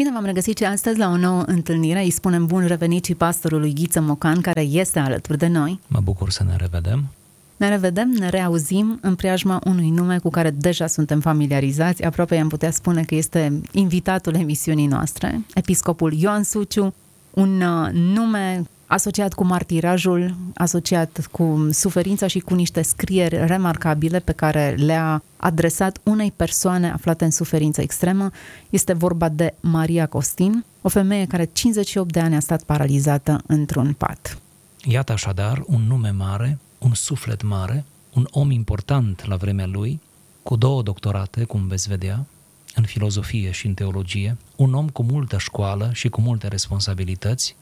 Bine v-am regăsit și astăzi la o nouă întâlnire. Îi spunem bun revenit și pastorului Ghiță Mocan, care este alături de noi. Mă bucur să ne revedem. Ne revedem, ne reauzim în preajma unui nume cu care deja suntem familiarizați. Aproape am putea spune că este invitatul emisiunii noastre, episcopul Ioan Suciu, un uh, nume asociat cu martirajul, asociat cu suferința și cu niște scrieri remarcabile pe care le-a adresat unei persoane aflate în suferință extremă. Este vorba de Maria Costin, o femeie care 58 de ani a stat paralizată într-un pat. Iată așadar un nume mare, un suflet mare, un om important la vremea lui, cu două doctorate, cum veți vedea, în filozofie și în teologie, un om cu multă școală și cu multe responsabilități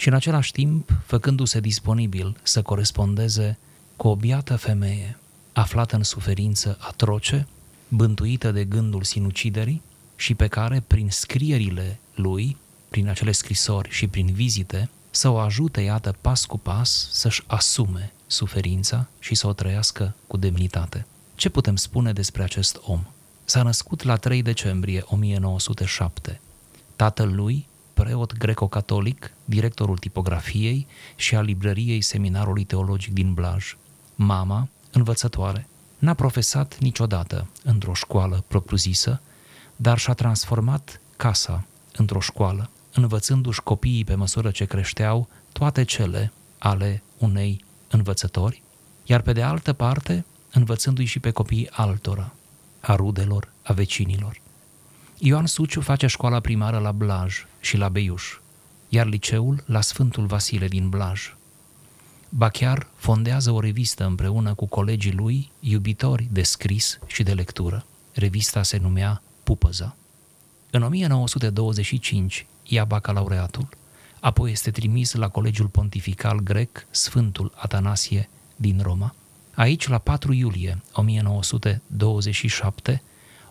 și în același timp făcându-se disponibil să corespondeze cu o biată femeie aflată în suferință atroce, bântuită de gândul sinuciderii și pe care, prin scrierile lui, prin acele scrisori și prin vizite, să o ajute, iată, pas cu pas, să-și asume suferința și să o trăiască cu demnitate. Ce putem spune despre acest om? S-a născut la 3 decembrie 1907. Tatăl lui, preot greco-catolic, directorul tipografiei și al librăriei Seminarului Teologic din Blaj. Mama, învățătoare, n-a profesat niciodată într-o școală propriu-zisă, dar și-a transformat casa într-o școală, învățându-și copiii pe măsură ce creșteau toate cele ale unei învățători, iar pe de altă parte învățându-i și pe copiii altora, a rudelor, a vecinilor. Ioan Suciu face școala primară la Blaj și la Beiuș, iar liceul la Sfântul Vasile din Blaj. Ba chiar fondează o revistă împreună cu colegii lui, iubitori de scris și de lectură. Revista se numea Pupăza. În 1925 ia bacalaureatul, apoi este trimis la Colegiul Pontifical Grec Sfântul Atanasie din Roma. Aici, la 4 iulie 1927,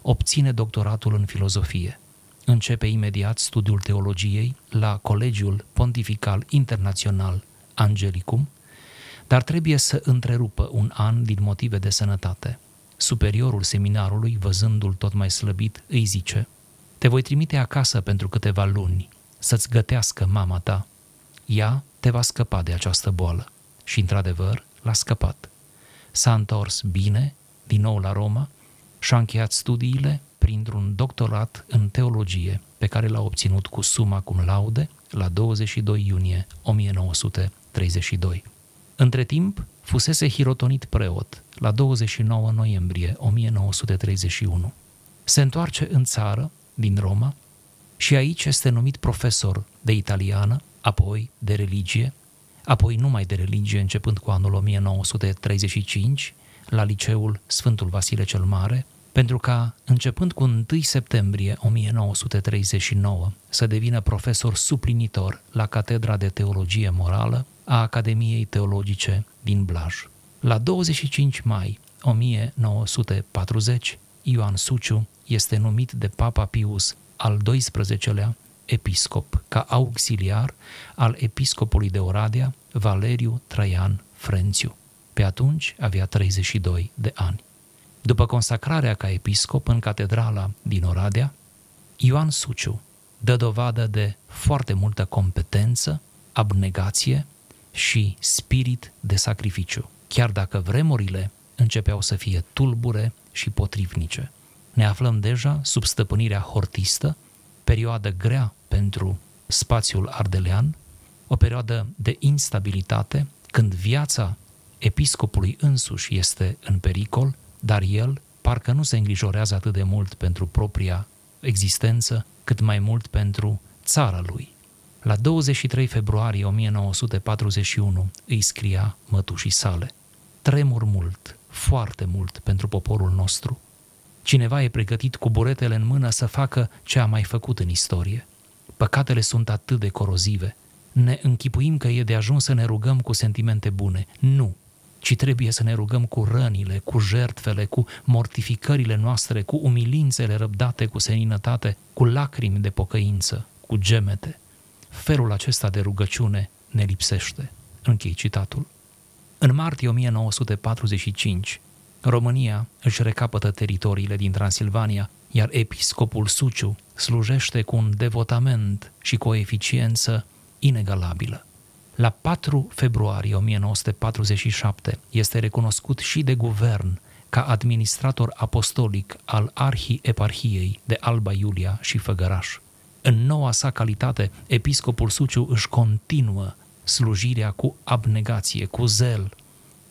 obține doctoratul în filozofie. Începe imediat studiul teologiei la Colegiul Pontifical Internațional Angelicum, dar trebuie să întrerupă un an din motive de sănătate. Superiorul seminarului, văzându-l tot mai slăbit, îi zice Te voi trimite acasă pentru câteva luni, să-ți gătească mama ta. Ea te va scăpa de această boală. Și, într-adevăr, l-a scăpat. S-a întors bine, din nou la Roma, și-a încheiat studiile printr-un doctorat în teologie pe care l-a obținut cu suma cum laude la 22 iunie 1932. Între timp, fusese hirotonit preot la 29 noiembrie 1931. Se întoarce în țară, din Roma, și aici este numit profesor de italiană, apoi de religie, apoi numai de religie începând cu anul 1935, la liceul Sfântul Vasile cel Mare, pentru ca, începând cu 1 septembrie 1939, să devină profesor suplinitor la Catedra de Teologie Morală a Academiei Teologice din Blaj. La 25 mai 1940, Ioan Suciu este numit de Papa Pius al XII-lea episcop, ca auxiliar al episcopului de Oradea, Valeriu Traian Frențiu. Pe atunci avea 32 de ani. După consacrarea ca episcop în catedrala din Oradea, Ioan Suciu dă dovadă de foarte multă competență, abnegație și spirit de sacrificiu, chiar dacă vremurile începeau să fie tulbure și potrivnice. Ne aflăm deja sub stăpânirea hortistă, perioadă grea pentru spațiul ardelean, o perioadă de instabilitate, când viața episcopului însuși este în pericol, dar el parcă nu se îngrijorează atât de mult pentru propria existență, cât mai mult pentru țara lui. La 23 februarie 1941 îi scria mătușii sale. Tremur mult, foarte mult pentru poporul nostru. Cineva e pregătit cu buretele în mână să facă ce a mai făcut în istorie. Păcatele sunt atât de corozive, ne închipuim că e de ajuns să ne rugăm cu sentimente bune. Nu, ci trebuie să ne rugăm cu rănile, cu jertfele, cu mortificările noastre, cu umilințele răbdate cu seninătate, cu lacrimi de pocăință, cu gemete. Felul acesta de rugăciune ne lipsește. Închei citatul. În martie 1945, România își recapătă teritoriile din Transilvania, iar episcopul Suciu slujește cu un devotament și cu o eficiență inegalabilă. La 4 februarie 1947 este recunoscut și de guvern ca administrator apostolic al arhieparhiei de Alba Iulia și Făgăraș. În noua sa calitate, episcopul Suciu își continuă slujirea cu abnegație, cu zel,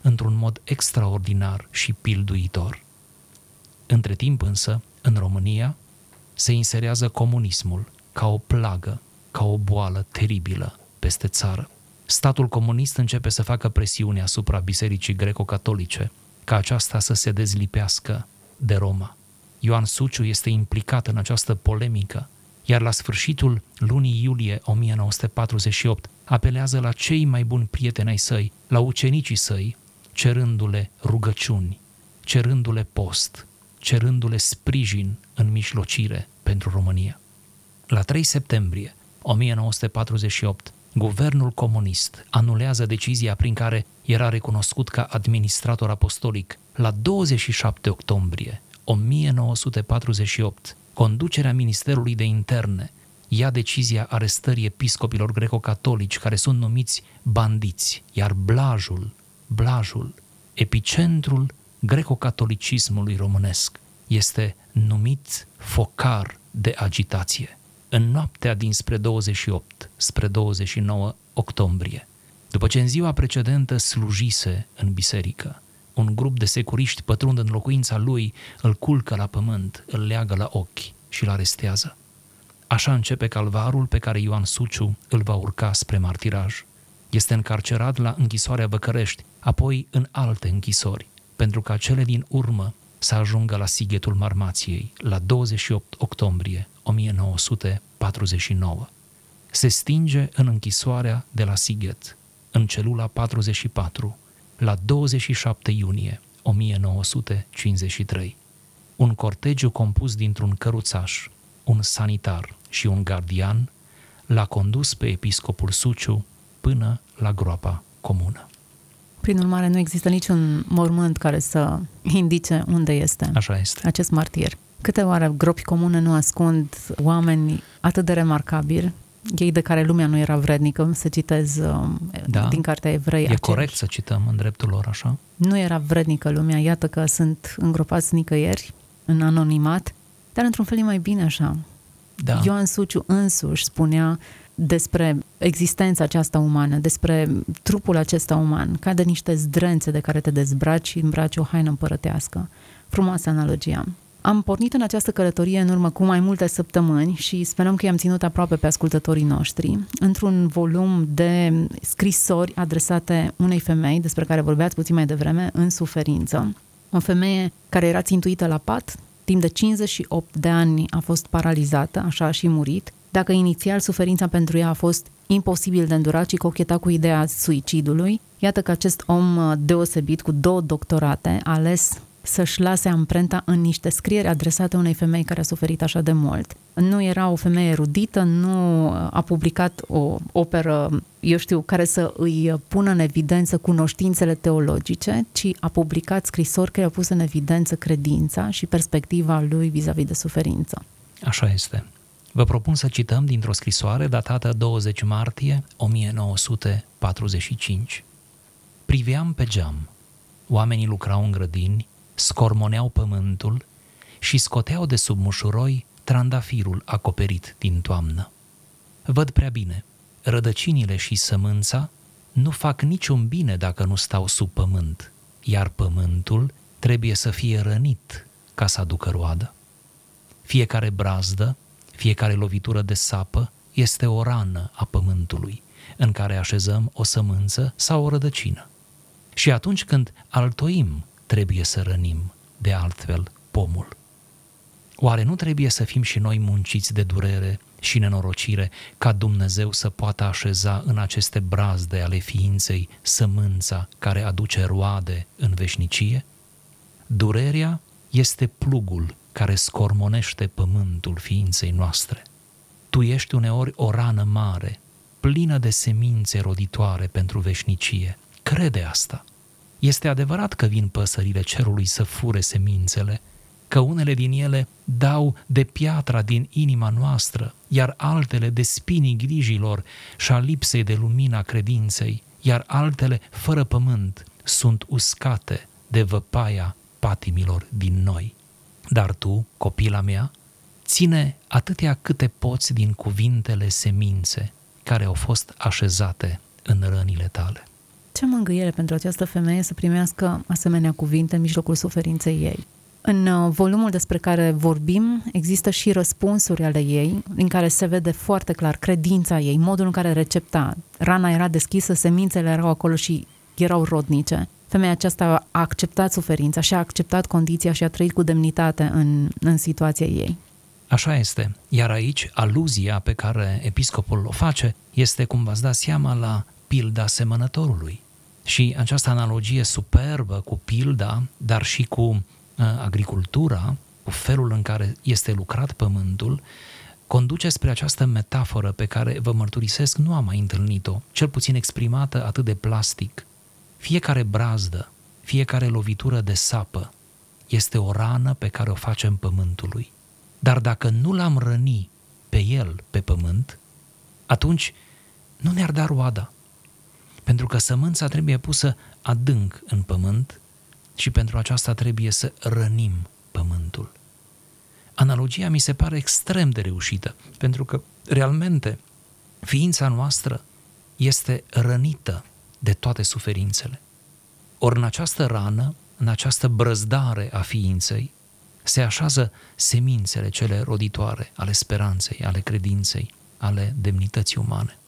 într-un mod extraordinar și pilduitor. Între timp însă, în România, se inserează comunismul ca o plagă, ca o boală teribilă peste țară. Statul comunist începe să facă presiune asupra Bisericii Greco-Catolice ca aceasta să se dezlipească de Roma. Ioan Suciu este implicat în această polemică, iar la sfârșitul lunii iulie 1948 apelează la cei mai buni prieteni ai săi, la ucenicii săi, cerându-le rugăciuni, cerându-le post, cerându-le sprijin în mișlocire pentru România. La 3 septembrie 1948, guvernul comunist anulează decizia prin care era recunoscut ca administrator apostolic. La 27 octombrie 1948, conducerea Ministerului de Interne ia decizia arestării episcopilor greco-catolici care sunt numiți bandiți, iar blajul, blajul, epicentrul greco-catolicismului românesc este numit focar de agitație. În noaptea dinspre 28 spre 29 octombrie, după ce în ziua precedentă slujise în biserică, un grup de securiști pătrund în locuința lui, îl culcă la pământ, îl leagă la ochi și îl arestează. Așa începe calvarul pe care Ioan Suciu îl va urca spre martiraj. Este încarcerat la închisoarea Băcărești, apoi în alte închisori, pentru ca cele din urmă să ajungă la Sighetul Marmației, la 28 octombrie 1949. Se stinge în închisoarea de la Sighet, în celula 44, la 27 iunie 1953. Un cortegiu compus dintr-un căruțaș, un sanitar și un gardian l-a condus pe episcopul Suciu până la groapa comună. Prin urmare, nu există niciun mormânt care să indice unde este Așa este. acest martir. Câte oare gropi comune nu ascund oameni atât de remarcabili, ei de care lumea nu era vrednică, să citez um, Da. din cartea evrei. E aceeași. corect să cităm în dreptul lor așa? Nu era vrednică lumea, iată că sunt îngropați nicăieri, în anonimat, dar într-un fel e mai bine așa. Da. Ioan Suciu însuși spunea despre existența aceasta umană, despre trupul acesta uman, ca de niște zdrențe de care te dezbraci și îmbraci o haină împărătească. Frumoasă analogia. Am pornit în această călătorie în urmă cu mai multe săptămâni și sperăm că i-am ținut aproape pe ascultătorii noștri într-un volum de scrisori adresate unei femei despre care vorbeați puțin mai devreme, în suferință. O femeie care era țintuită la pat, timp de 58 de ani a fost paralizată, așa a și murit. Dacă inițial suferința pentru ea a fost imposibil de îndurat și cocheta cu ideea suicidului, iată că acest om uh, deosebit cu două doctorate a ales să-și lase amprenta în niște scrieri adresate unei femei care a suferit așa de mult. Nu era o femeie erudită, nu uh, a publicat o operă, eu știu, care să îi pună în evidență cunoștințele teologice, ci a publicat scrisori care au pus în evidență credința și perspectiva lui vis-a-vis de suferință. Așa este. Vă propun să cităm dintr-o scrisoare datată 20 martie 1945. Priveam pe geam. Oamenii lucrau în grădini, scormoneau pământul și scoteau de sub mușuroi trandafirul acoperit din toamnă. Văd prea bine, rădăcinile și sămânța nu fac niciun bine dacă nu stau sub pământ, iar pământul trebuie să fie rănit ca să aducă roadă. Fiecare brazdă, fiecare lovitură de sapă este o rană a pământului în care așezăm o sămânță sau o rădăcină. Și atunci când altoim, trebuie să rănim, de altfel, pomul. Oare nu trebuie să fim și noi munciți de durere și nenorocire ca Dumnezeu să poată așeza în aceste brazde ale ființei sămânța care aduce roade în veșnicie? Durerea este plugul care scormonește pământul ființei noastre. Tu ești uneori o rană mare, plină de semințe roditoare pentru veșnicie. Crede asta. Este adevărat că vin păsările cerului să fure semințele, că unele din ele dau de piatra din inima noastră, iar altele de spinii grijilor și a lipsei de lumina credinței, iar altele, fără pământ, sunt uscate de văpaia patimilor din noi. Dar tu, copila mea, ține atâtea câte poți din cuvintele semințe care au fost așezate în rănile tale. Ce mângâiere pentru această femeie să primească asemenea cuvinte în mijlocul suferinței ei. În uh, volumul despre care vorbim există și răspunsuri ale ei, în care se vede foarte clar credința ei, modul în care recepta. Rana era deschisă, semințele erau acolo și erau rodnice. Femeia aceasta a acceptat suferința și a acceptat condiția și a trăit cu demnitate în, în situația ei. Așa este. Iar aici, aluzia pe care episcopul o face este, cum v-ați dat seama, la pilda semănătorului. Și această analogie superbă cu pilda, dar și cu uh, agricultura, cu felul în care este lucrat pământul, conduce spre această metaforă pe care vă mărturisesc nu am mai întâlnit-o, cel puțin exprimată atât de plastic. Fiecare brazdă, fiecare lovitură de sapă este o rană pe care o facem pământului. Dar dacă nu l-am răni pe el, pe pământ, atunci nu ne-ar da roada. Pentru că sămânța trebuie pusă adânc în pământ și pentru aceasta trebuie să rănim pământul. Analogia mi se pare extrem de reușită, pentru că realmente ființa noastră este rănită de toate suferințele. Ori în această rană, în această brăzdare a ființei, se așează semințele cele roditoare ale speranței, ale credinței, ale demnității umane.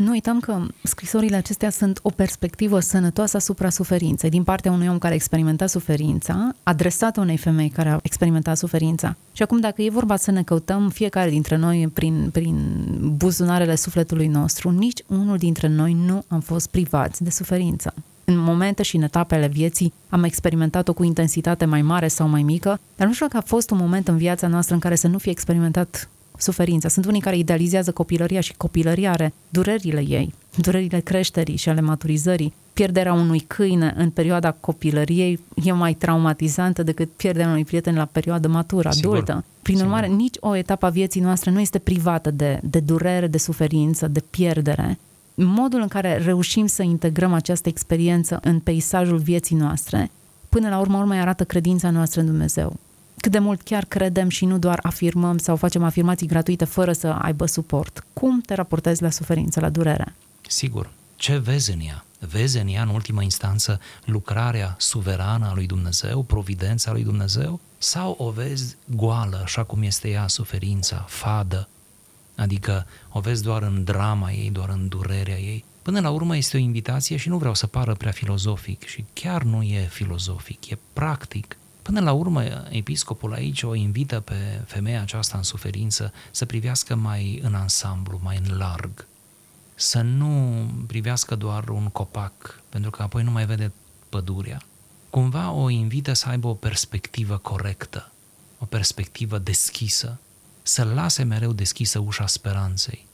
Nu uităm că scrisorile acestea sunt o perspectivă sănătoasă asupra suferinței, din partea unui om care a experimentat suferința, adresată unei femei care a experimentat suferința. Și acum, dacă e vorba să ne căutăm fiecare dintre noi prin, prin buzunarele sufletului nostru, nici unul dintre noi nu am fost privați de suferință. În momente și în etapele vieții am experimentat-o cu intensitate mai mare sau mai mică, dar nu știu că a fost un moment în viața noastră în care să nu fie experimentat suferința. Sunt unii care idealizează copilăria și copilăria are durerile ei, durerile creșterii și ale maturizării. Pierderea unui câine în perioada copilăriei e mai traumatizantă decât pierderea unui prieten la perioada matură, adultă. Sigur. Prin Sigur. urmare, nici o etapă a vieții noastre nu este privată de, de durere, de suferință, de pierdere. Modul în care reușim să integrăm această experiență în peisajul vieții noastre, până la urmă, urmă arată credința noastră în Dumnezeu cât de mult chiar credem și nu doar afirmăm sau facem afirmații gratuite fără să aibă suport. Cum te raportezi la suferință, la durere? Sigur. Ce vezi în ea? Vezi în ea, în ultimă instanță, lucrarea suverană a lui Dumnezeu, providența lui Dumnezeu? Sau o vezi goală, așa cum este ea, suferința, fadă? Adică o vezi doar în drama ei, doar în durerea ei? Până la urmă este o invitație și nu vreau să pară prea filozofic și chiar nu e filozofic, e practic Până la urmă, episcopul aici o invită pe femeia aceasta în suferință să privească mai în ansamblu, mai în larg, să nu privească doar un copac, pentru că apoi nu mai vede pădurea. Cumva o invită să aibă o perspectivă corectă, o perspectivă deschisă, să lase mereu deschisă ușa speranței,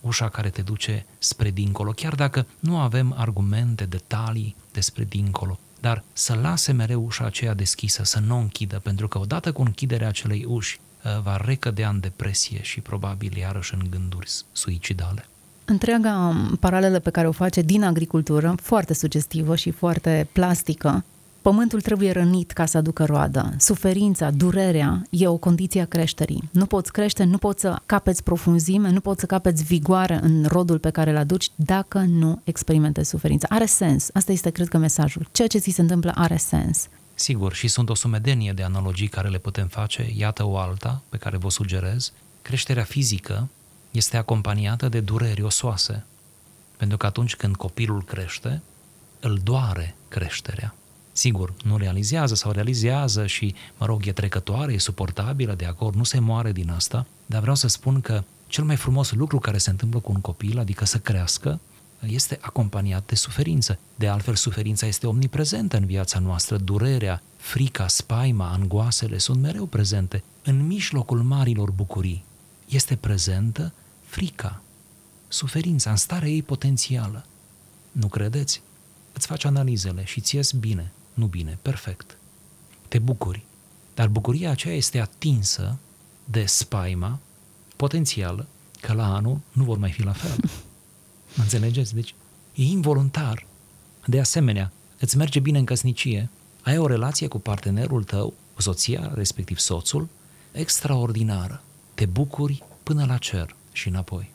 ușa care te duce spre dincolo, chiar dacă nu avem argumente, detalii despre dincolo, dar să lase mereu ușa aceea deschisă, să nu o închidă, pentru că odată cu închiderea acelei uși uh, va recădea în depresie și probabil iarăși în gânduri suicidale. Întreaga um, paralelă pe care o face din agricultură, foarte sugestivă și foarte plastică, Pământul trebuie rănit ca să aducă roadă. Suferința, durerea e o condiție a creșterii. Nu poți crește, nu poți să capeți profunzime, nu poți să capeți vigoare în rodul pe care îl aduci dacă nu experimentezi suferința. Are sens. Asta este, cred că, mesajul. Ceea ce ți se întâmplă are sens. Sigur, și sunt o sumedenie de analogii care le putem face. Iată o alta pe care vă sugerez. Creșterea fizică este acompaniată de dureri osoase. Pentru că atunci când copilul crește, îl doare creșterea Sigur, nu realizează sau realizează și, mă rog, e trecătoare, e suportabilă, de acord, nu se moare din asta, dar vreau să spun că cel mai frumos lucru care se întâmplă cu un copil, adică să crească, este acompaniat de suferință. De altfel, suferința este omniprezentă în viața noastră. Durerea, frica, spaima, angoasele sunt mereu prezente. În mijlocul marilor bucurii este prezentă frica, suferința, în starea ei potențială. Nu credeți? Îți faci analizele și ți ies bine, nu bine, perfect. Te bucuri. Dar bucuria aceea este atinsă de spaima potențială că la anul nu vor mai fi la fel. Înțelegeți? Deci e involuntar. De asemenea, îți merge bine în căsnicie, ai o relație cu partenerul tău, cu soția, respectiv soțul, extraordinară. Te bucuri până la cer și înapoi.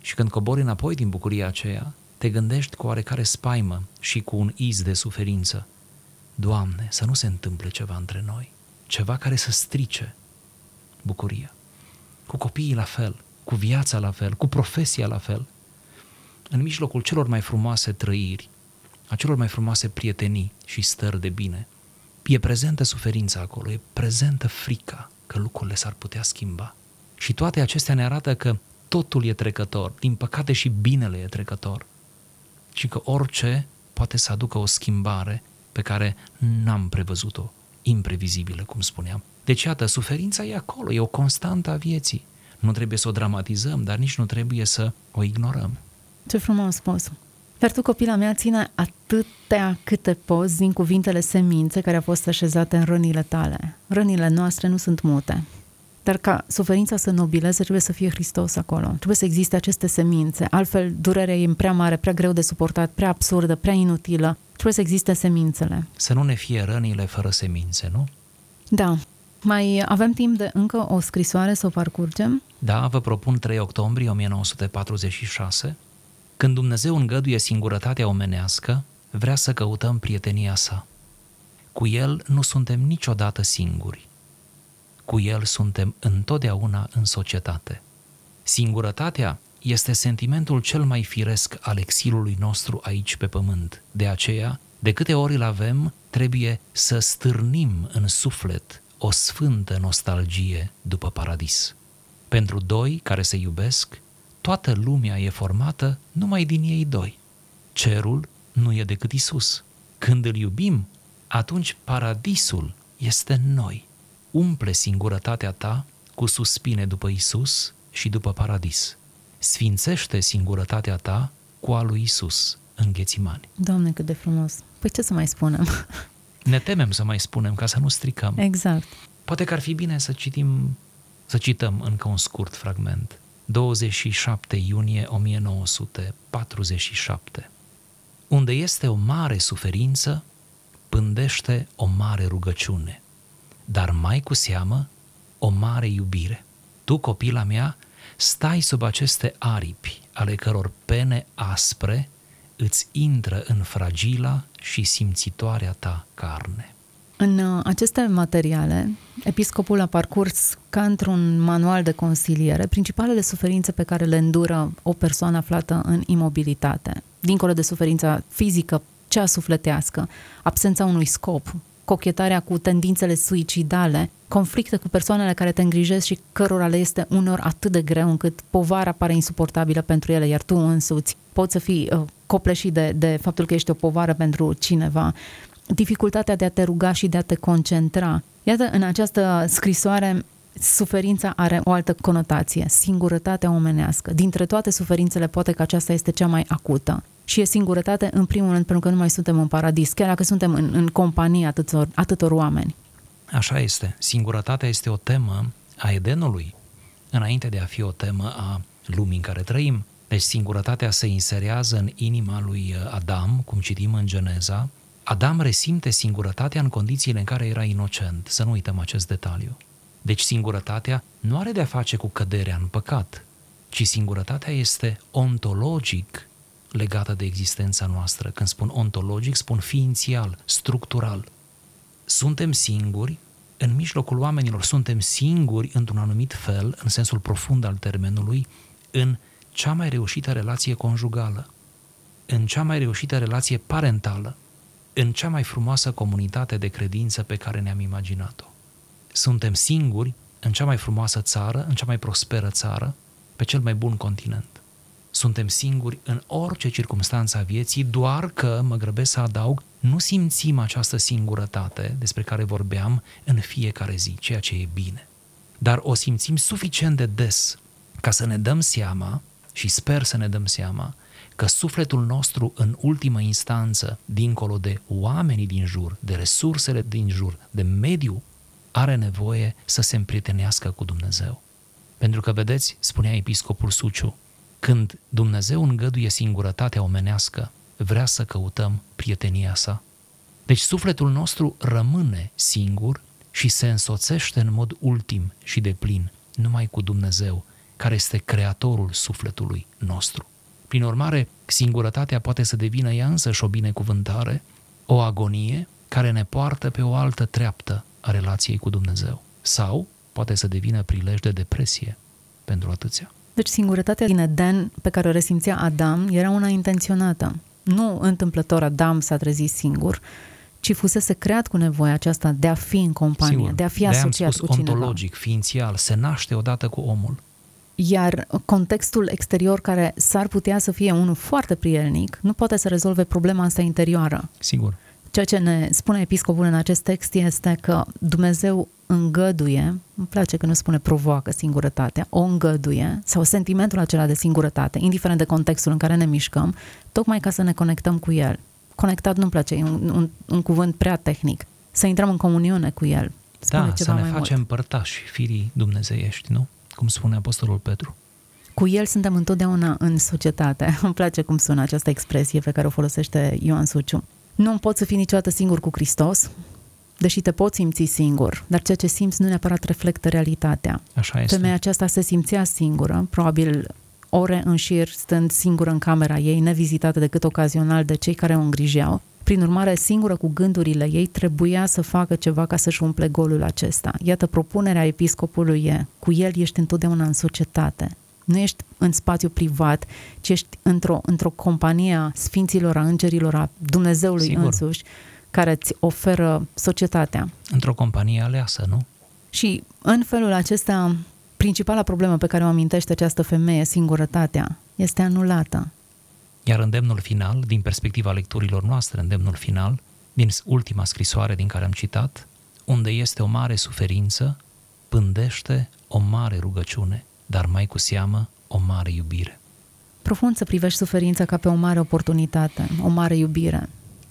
Și când cobori înapoi din bucuria aceea, te gândești cu oarecare spaimă și cu un iz de suferință. Doamne, să nu se întâmple ceva între noi, ceva care să strice bucuria. Cu copiii la fel, cu viața la fel, cu profesia la fel. În mijlocul celor mai frumoase trăiri, a celor mai frumoase prietenii și stări de bine, e prezentă suferința acolo, e prezentă frica că lucrurile s-ar putea schimba. Și toate acestea ne arată că totul e trecător, din păcate și binele e trecător. Și că orice poate să aducă o schimbare pe care n-am prevăzut-o, imprevizibilă, cum spuneam. Deci, iată, suferința e acolo, e o constantă a vieții. Nu trebuie să o dramatizăm, dar nici nu trebuie să o ignorăm. Ce frumos spus! Dar tu, copila mea, ține atâtea câte poți din cuvintele semințe care au fost așezate în rănile tale. Rănile noastre nu sunt mute. Dar ca suferința să nobileze, trebuie să fie Hristos acolo. Trebuie să existe aceste semințe. Altfel, durerea e prea mare, prea greu de suportat, prea absurdă, prea inutilă. Trebuie să existe semințele. Să nu ne fie rănile fără semințe, nu? Da. Mai avem timp de încă o scrisoare să o parcurgem? Da, vă propun 3 octombrie 1946. Când Dumnezeu îngăduie singurătatea omenească, vrea să căutăm prietenia sa. Cu El nu suntem niciodată singuri. Cu El suntem întotdeauna în societate. Singurătatea este sentimentul cel mai firesc al exilului nostru aici pe pământ. De aceea, de câte ori îl avem, trebuie să stârnim în suflet o sfântă nostalgie după paradis. Pentru doi care se iubesc, toată lumea e formată numai din ei doi. Cerul nu e decât Isus. Când îl iubim, atunci paradisul este noi. Umple singurătatea ta cu suspine după Isus și după paradis. Sfințește singurătatea ta cu a lui Isus în Ghețimani. Doamne, cât de frumos! Păi ce să mai spunem? Ne temem să mai spunem ca să nu stricăm. Exact. Poate că ar fi bine să citim, să cităm încă un scurt fragment. 27 iunie 1947. Unde este o mare suferință, pândește o mare rugăciune, dar mai cu seamă o mare iubire. Tu, copila mea, stai sub aceste aripi ale căror pene aspre îți intră în fragila și simțitoarea ta carne. În uh, aceste materiale, episcopul a parcurs ca într-un manual de consiliere principalele suferințe pe care le îndură o persoană aflată în imobilitate. Dincolo de suferința fizică, cea sufletească, absența unui scop, cochetarea cu tendințele suicidale, conflicte cu persoanele care te îngrijesc și cărora le este unor atât de greu încât povara pare insuportabilă pentru ele, iar tu însuți poți să fii uh, copleșit de, de faptul că ești o povară pentru cineva dificultatea de a te ruga și de a te concentra. Iată, în această scrisoare, suferința are o altă conotație, singurătatea omenească. Dintre toate suferințele, poate că aceasta este cea mai acută. Și e singurătate, în primul rând, pentru că nu mai suntem în paradis, chiar dacă suntem în, în companie atâtor, atâtor oameni. Așa este. Singurătatea este o temă a Edenului, înainte de a fi o temă a lumii în care trăim. Deci singurătatea se inserează în inima lui Adam, cum citim în Geneza, Adam resimte singurătatea în condițiile în care era inocent, să nu uităm acest detaliu. Deci singurătatea nu are de-a face cu căderea în păcat, ci singurătatea este ontologic legată de existența noastră. Când spun ontologic, spun ființial, structural. Suntem singuri, în mijlocul oamenilor suntem singuri într-un anumit fel, în sensul profund al termenului, în cea mai reușită relație conjugală, în cea mai reușită relație parentală, în cea mai frumoasă comunitate de credință pe care ne-am imaginat-o. Suntem singuri în cea mai frumoasă țară, în cea mai prosperă țară, pe cel mai bun continent. Suntem singuri în orice circunstanță a vieții, doar că, mă grăbesc să adaug, nu simțim această singurătate despre care vorbeam în fiecare zi, ceea ce e bine. Dar o simțim suficient de des ca să ne dăm seama, și sper să ne dăm seama, că sufletul nostru, în ultimă instanță, dincolo de oamenii din jur, de resursele din jur, de mediu, are nevoie să se împrietenească cu Dumnezeu. Pentru că, vedeți, spunea episcopul Suciu, când Dumnezeu îngăduie singurătatea omenească, vrea să căutăm prietenia sa. Deci sufletul nostru rămâne singur și se însoțește în mod ultim și de plin numai cu Dumnezeu, care este creatorul sufletului nostru. Prin urmare, singurătatea poate să devină ea însăși o binecuvântare, o agonie care ne poartă pe o altă treaptă a relației cu Dumnezeu. Sau poate să devină prilej de depresie pentru atâția. Deci singurătatea din Eden pe care o resimțea Adam era una intenționată. Nu întâmplător Adam s-a trezit singur, ci fusese creat cu nevoia aceasta de a fi în companie, Sigur, de a fi de-aia am asociat spus cu cineva. ontologic, ființial, se naște odată cu omul. Iar contextul exterior, care s-ar putea să fie unul foarte prielnic, nu poate să rezolve problema asta interioară. Sigur. Ceea ce ne spune episcopul în acest text este că Dumnezeu îngăduie, îmi place că nu spune provoacă singurătatea, o îngăduie, sau sentimentul acela de singurătate, indiferent de contextul în care ne mișcăm, tocmai ca să ne conectăm cu El. Conectat nu-mi place, e un, un, un cuvânt prea tehnic. Să intrăm în comuniune cu El. Spune da, ceva să ne mai facem mult. părtași firii dumnezeiești, nu? Cum spune Apostolul Petru. Cu El suntem întotdeauna în societate. Îmi place cum sună această expresie pe care o folosește Ioan Suciu. Nu poți să fii niciodată singur cu Hristos, deși te poți simți singur, dar ceea ce simți nu neapărat reflectă realitatea. Așa este. Femeia aceasta se simțea singură, probabil ore în șir stând singură în camera ei, nevizitată decât ocazional de cei care o îngrijeau. Prin urmare, singură cu gândurile ei, trebuia să facă ceva ca să-și umple golul acesta. Iată, propunerea episcopului e, cu el ești întotdeauna în societate. Nu ești în spațiu privat, ci ești într-o, într-o companie a sfinților, a îngerilor, a Dumnezeului Sigur. însuși, care îți oferă societatea. Într-o companie aleasă, nu? Și în felul acesta, principala problemă pe care o amintește această femeie, singurătatea, este anulată. Iar îndemnul final, din perspectiva lecturilor noastre, îndemnul final, din ultima scrisoare din care am citat, unde este o mare suferință, pândește o mare rugăciune, dar mai cu seamă o mare iubire. Profund să privești suferința ca pe o mare oportunitate, o mare iubire.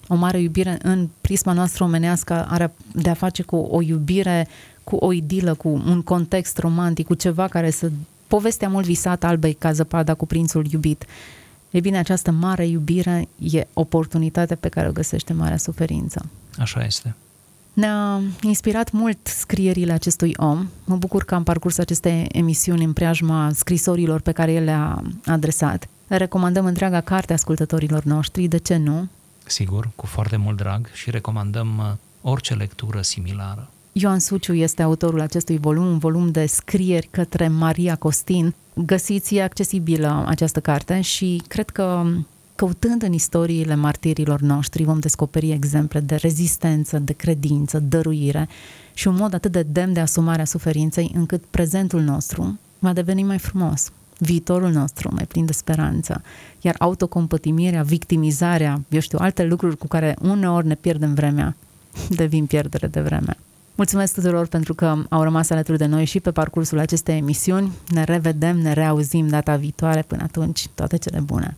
O mare iubire în prisma noastră omenească are de a face cu o iubire, cu o idilă, cu un context romantic, cu ceva care să... Povestea mult visată albei ca zăpada cu prințul iubit. Ei bine, această mare iubire e oportunitatea pe care o găsește marea suferință. Așa este. Ne-a inspirat mult scrierile acestui om. Mă bucur că am parcurs aceste emisiuni în preajma scrisorilor pe care el le-a adresat. Le recomandăm întreaga carte ascultătorilor noștri, de ce nu? Sigur, cu foarte mult drag și recomandăm uh, orice lectură similară. Ioan Suciu este autorul acestui volum, un volum de scrieri către Maria Costin. Găsiți, e accesibilă această carte și cred că căutând în istoriile martirilor noștri vom descoperi exemple de rezistență, de credință, dăruire și un mod atât de demn de asumare a suferinței încât prezentul nostru va deveni mai frumos, viitorul nostru mai plin de speranță, iar autocompătimirea, victimizarea, eu știu, alte lucruri cu care uneori ne pierdem vremea, devin pierdere de vreme. Mulțumesc tuturor pentru că au rămas alături de noi și pe parcursul acestei emisiuni. Ne revedem, ne reauzim data viitoare. Până atunci, toate cele bune!